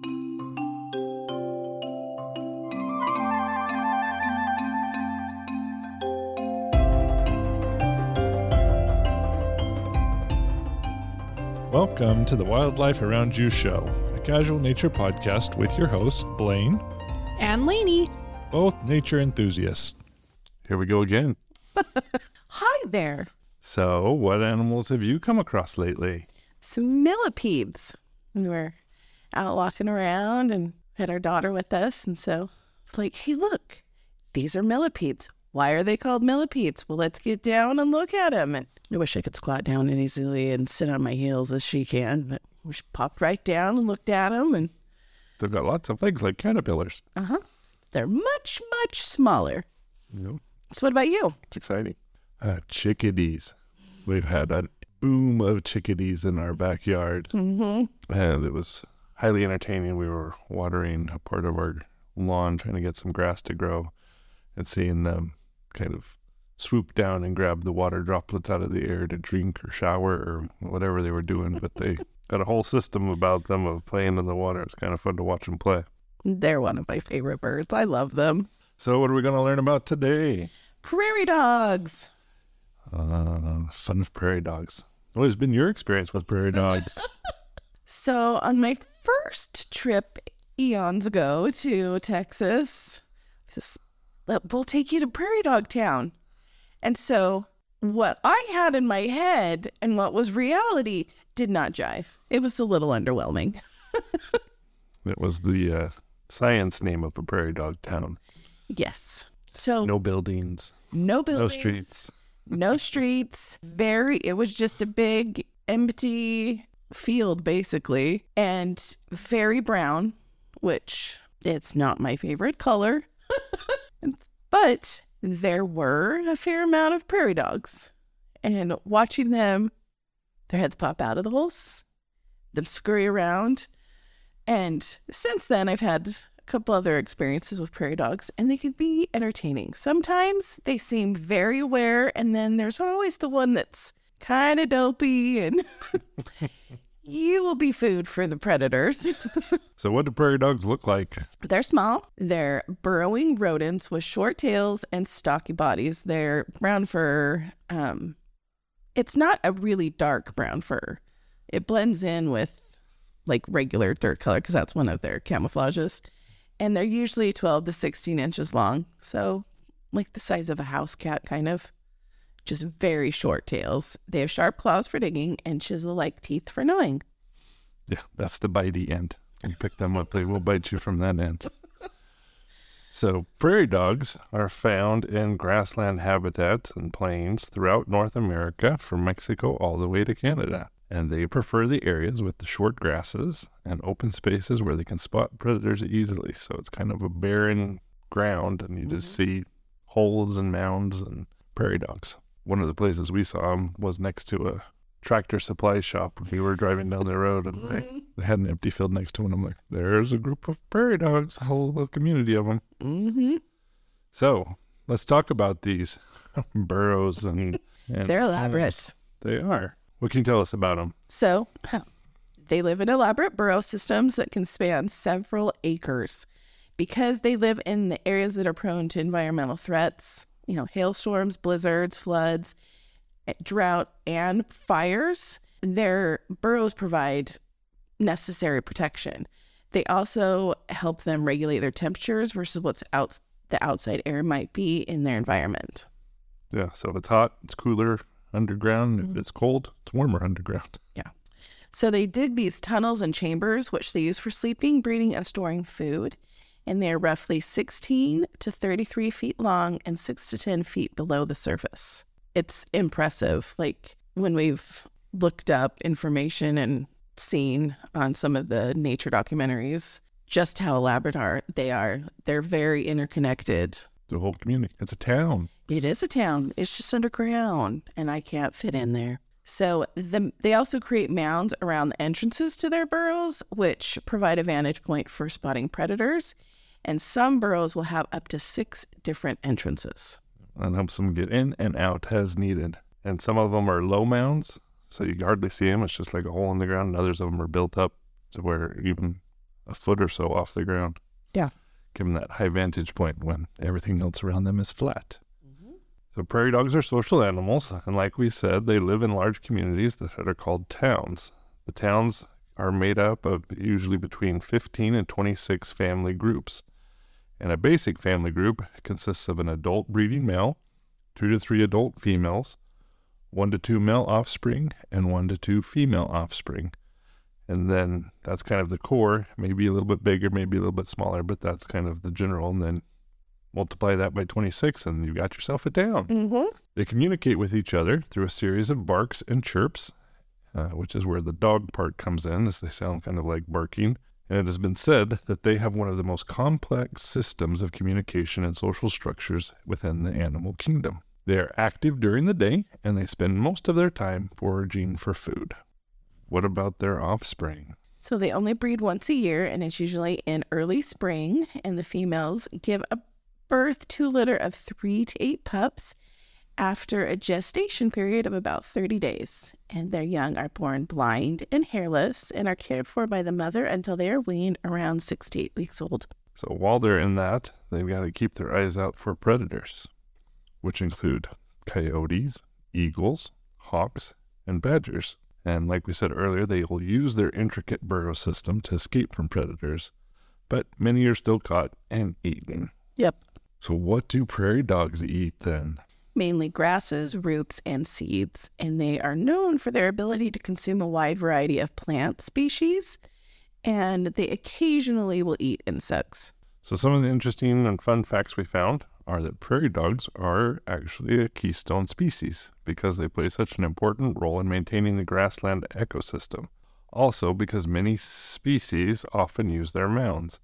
Welcome to the Wildlife Around You Show, a casual nature podcast with your hosts, Blaine, and Lainey. both nature enthusiasts. Here we go again. Hi there. So, what animals have you come across lately? Some millipedes. We were out walking around and had our daughter with us. And so it's like, hey, look, these are millipedes. Why are they called millipedes? Well, let's get down and look at them. And I wish I could squat down as easily and sit on my heels as she can, but we just popped right down and looked at them. And They've got lots of legs like caterpillars. uh huh, they're much, much smaller. Know, So, what about you? it's exciting. Uh, chickadees. We've had a boom of chickadees in our backyard, Mm-hmm. and it was highly entertaining. We were watering a part of our lawn, trying to get some grass to grow, and seeing them kind of swoop down and grab the water droplets out of the air to drink or shower or whatever they were doing. But they got a whole system about them of playing in the water. It's kind of fun to watch them play. They're one of my favorite birds. I love them. So, what are we going to learn about today? Prairie dogs. Uh, fun of prairie dogs. What has been your experience with prairie dogs? So, on my first trip eons ago to Texas, just, we'll take you to Prairie Dog Town. And so, what I had in my head and what was reality did not jive. It was a little underwhelming. it was the uh, science name of a prairie dog town. Yes. So, No buildings, no buildings, no streets. no streets. Very, it was just a big empty field basically, and very brown, which it's not my favorite color. but there were a fair amount of prairie dogs, and watching them, their heads pop out of the holes, them scurry around. And since then, I've had a couple other experiences with prairie dogs, and they can be entertaining. Sometimes they seem very aware, and then there's always the one that's kind of dopey, and you will be food for the predators. So, what do prairie dogs look like? They're small. They're burrowing rodents with short tails and stocky bodies. They're brown fur. Um, it's not a really dark brown fur. It blends in with like regular dirt color because that's one of their camouflages. And they're usually 12 to 16 inches long. So, like the size of a house cat, kind of. Just very short tails. They have sharp claws for digging and chisel like teeth for gnawing. Yeah, that's the bitey end. You pick them up, they will bite you from that end. So, prairie dogs are found in grassland habitats and plains throughout North America, from Mexico all the way to Canada. And they prefer the areas with the short grasses and open spaces where they can spot predators easily. So, it's kind of a barren ground, and you just mm-hmm. see holes and mounds and prairie dogs. One of the places we saw them was next to a tractor supply shop we were driving down the road and they, they had an empty field next to. And I'm like, there's a group of prairie dogs, a whole little community of them. Mm-hmm. So let's talk about these burrows and, and They're elaborate. They are. What can you tell us about them? So, they live in elaborate burrow systems that can span several acres. Because they live in the areas that are prone to environmental threats, you know, hailstorms, blizzards, floods, eh, drought, and fires, their burrows provide necessary protection. They also help them regulate their temperatures versus what's out the outside air might be in their environment. Yeah, so if it's hot, it's cooler underground. If it's cold, it's warmer underground. Yeah. So they dig these tunnels and chambers, which they use for sleeping, breeding, and storing food. And they're roughly 16 to 33 feet long and 6 to 10 feet below the surface. It's impressive. Like when we've looked up information and seen on some of the nature documentaries just how elaborate are they are. They're very interconnected. The whole community. It's a town. It is a town. It's just underground, and I can't fit in there. So the, they also create mounds around the entrances to their burrows, which provide a vantage point for spotting predators. And some burrows will have up to six different entrances. and helps them get in and out as needed. And some of them are low mounds, so you hardly see them. It's just like a hole in the ground. And others of them are built up to where even a foot or so off the ground. Yeah. Give them that high vantage point when everything else around them is flat. Mm-hmm. So prairie dogs are social animals, and like we said, they live in large communities that are called towns. The towns are made up of usually between 15 and 26 family groups. And a basic family group consists of an adult breeding male, two to three adult females, one to two male offspring, and one to two female offspring. And then that's kind of the core, maybe a little bit bigger, maybe a little bit smaller, but that's kind of the general. And then multiply that by 26, and you've got yourself a town. Mm-hmm. They communicate with each other through a series of barks and chirps, uh, which is where the dog part comes in, as they sound kind of like barking. And it has been said that they have one of the most complex systems of communication and social structures within the animal kingdom. They are active during the day and they spend most of their time foraging for food. What about their offspring? So they only breed once a year, and it's usually in early spring. And the females give a birth to a litter of three to eight pups after a gestation period of about 30 days. And their young are born blind and hairless and are cared for by the mother until they are weaned around six to eight weeks old. So while they're in that, they've got to keep their eyes out for predators, which include coyotes, eagles, hawks, and badgers. And like we said earlier, they will use their intricate burrow system to escape from predators, but many are still caught and eaten. Yep. So, what do prairie dogs eat then? Mainly grasses, roots, and seeds, and they are known for their ability to consume a wide variety of plant species, and they occasionally will eat insects. So, some of the interesting and fun facts we found are that prairie dogs are actually a keystone species because they play such an important role in maintaining the grassland ecosystem. Also, because many species often use their mounds.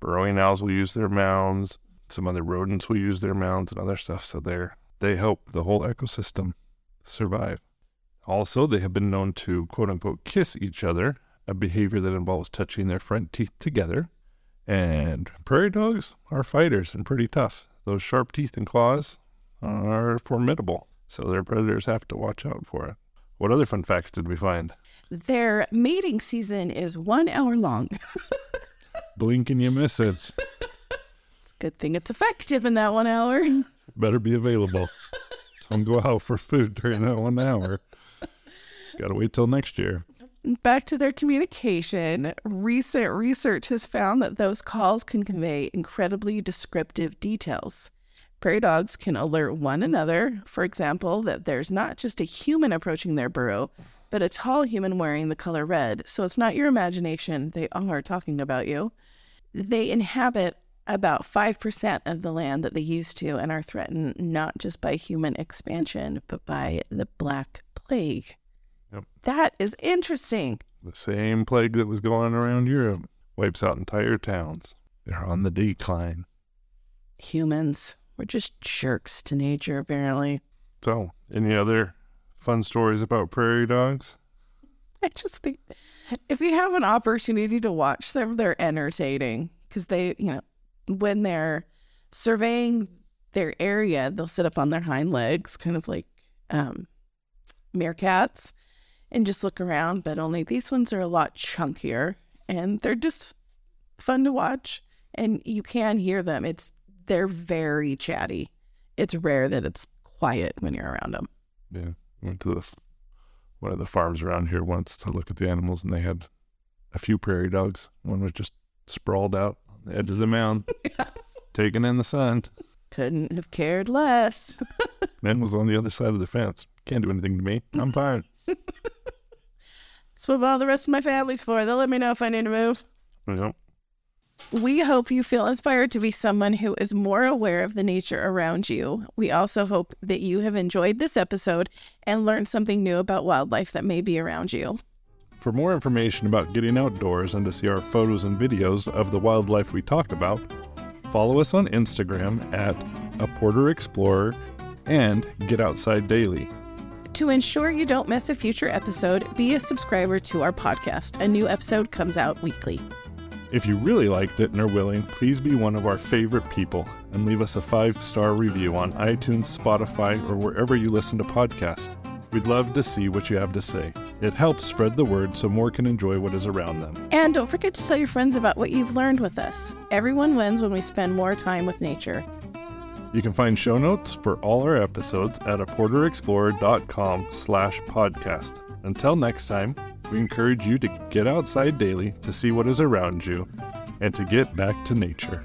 Burrowing owls will use their mounds, some other rodents will use their mounds and other stuff, so they're, they help the whole ecosystem survive. Also, they have been known to quote unquote kiss each other, a behavior that involves touching their front teeth together. And prairie dogs are fighters and pretty tough. Those sharp teeth and claws are formidable, so their predators have to watch out for it. What other fun facts did we find? Their mating season is one hour long. Blink and you miss it. It's a good thing it's effective in that one hour. Better be available. Don't go out for food during that one hour. Gotta wait till next year. Back to their communication, recent research has found that those calls can convey incredibly descriptive details. Prairie dogs can alert one another, for example, that there's not just a human approaching their burrow, but a tall human wearing the color red. So it's not your imagination, they are talking about you. They inhabit about 5% of the land that they used to and are threatened not just by human expansion, but by the Black Plague. Yep. That is interesting. The same plague that was going around Europe wipes out entire towns. They're on the decline. Humans, we're just jerks to nature, apparently. So, any other fun stories about prairie dogs? I just think if you have an opportunity to watch them, they're entertaining because they, you know, when they're surveying their area, they'll sit up on their hind legs, kind of like um, meerkats, and just look around. But only these ones are a lot chunkier and they're just fun to watch. And you can hear them. It's they're very chatty. It's rare that it's quiet when you're around them. Yeah, went to the one of the farms around here once to look at the animals, and they had a few prairie dogs. One was just sprawled out edge of the mound, taking in the sun. Couldn't have cared less. Then was on the other side of the fence. Can't do anything to me. I'm fine. That's what all the rest of my family's for. They'll let me know if I need to move. You know, We hope you feel inspired to be someone who is more aware of the nature around you. We also hope that you have enjoyed this episode and learned something new about wildlife that may be around you. For more information about getting outdoors and to see our photos and videos of the wildlife we talk about, follow us on Instagram at a Porter Explorer and Get Outside Daily. To ensure you don't miss a future episode, be a subscriber to our podcast. A new episode comes out weekly. If you really liked it and are willing, please be one of our favorite people and leave us a five star review on iTunes, Spotify, or wherever you listen to podcasts. We'd love to see what you have to say. It helps spread the word so more can enjoy what is around them. And don't forget to tell your friends about what you've learned with us. Everyone wins when we spend more time with nature. You can find show notes for all our episodes at aporterexplorer.com slash podcast. Until next time, we encourage you to get outside daily to see what is around you and to get back to nature.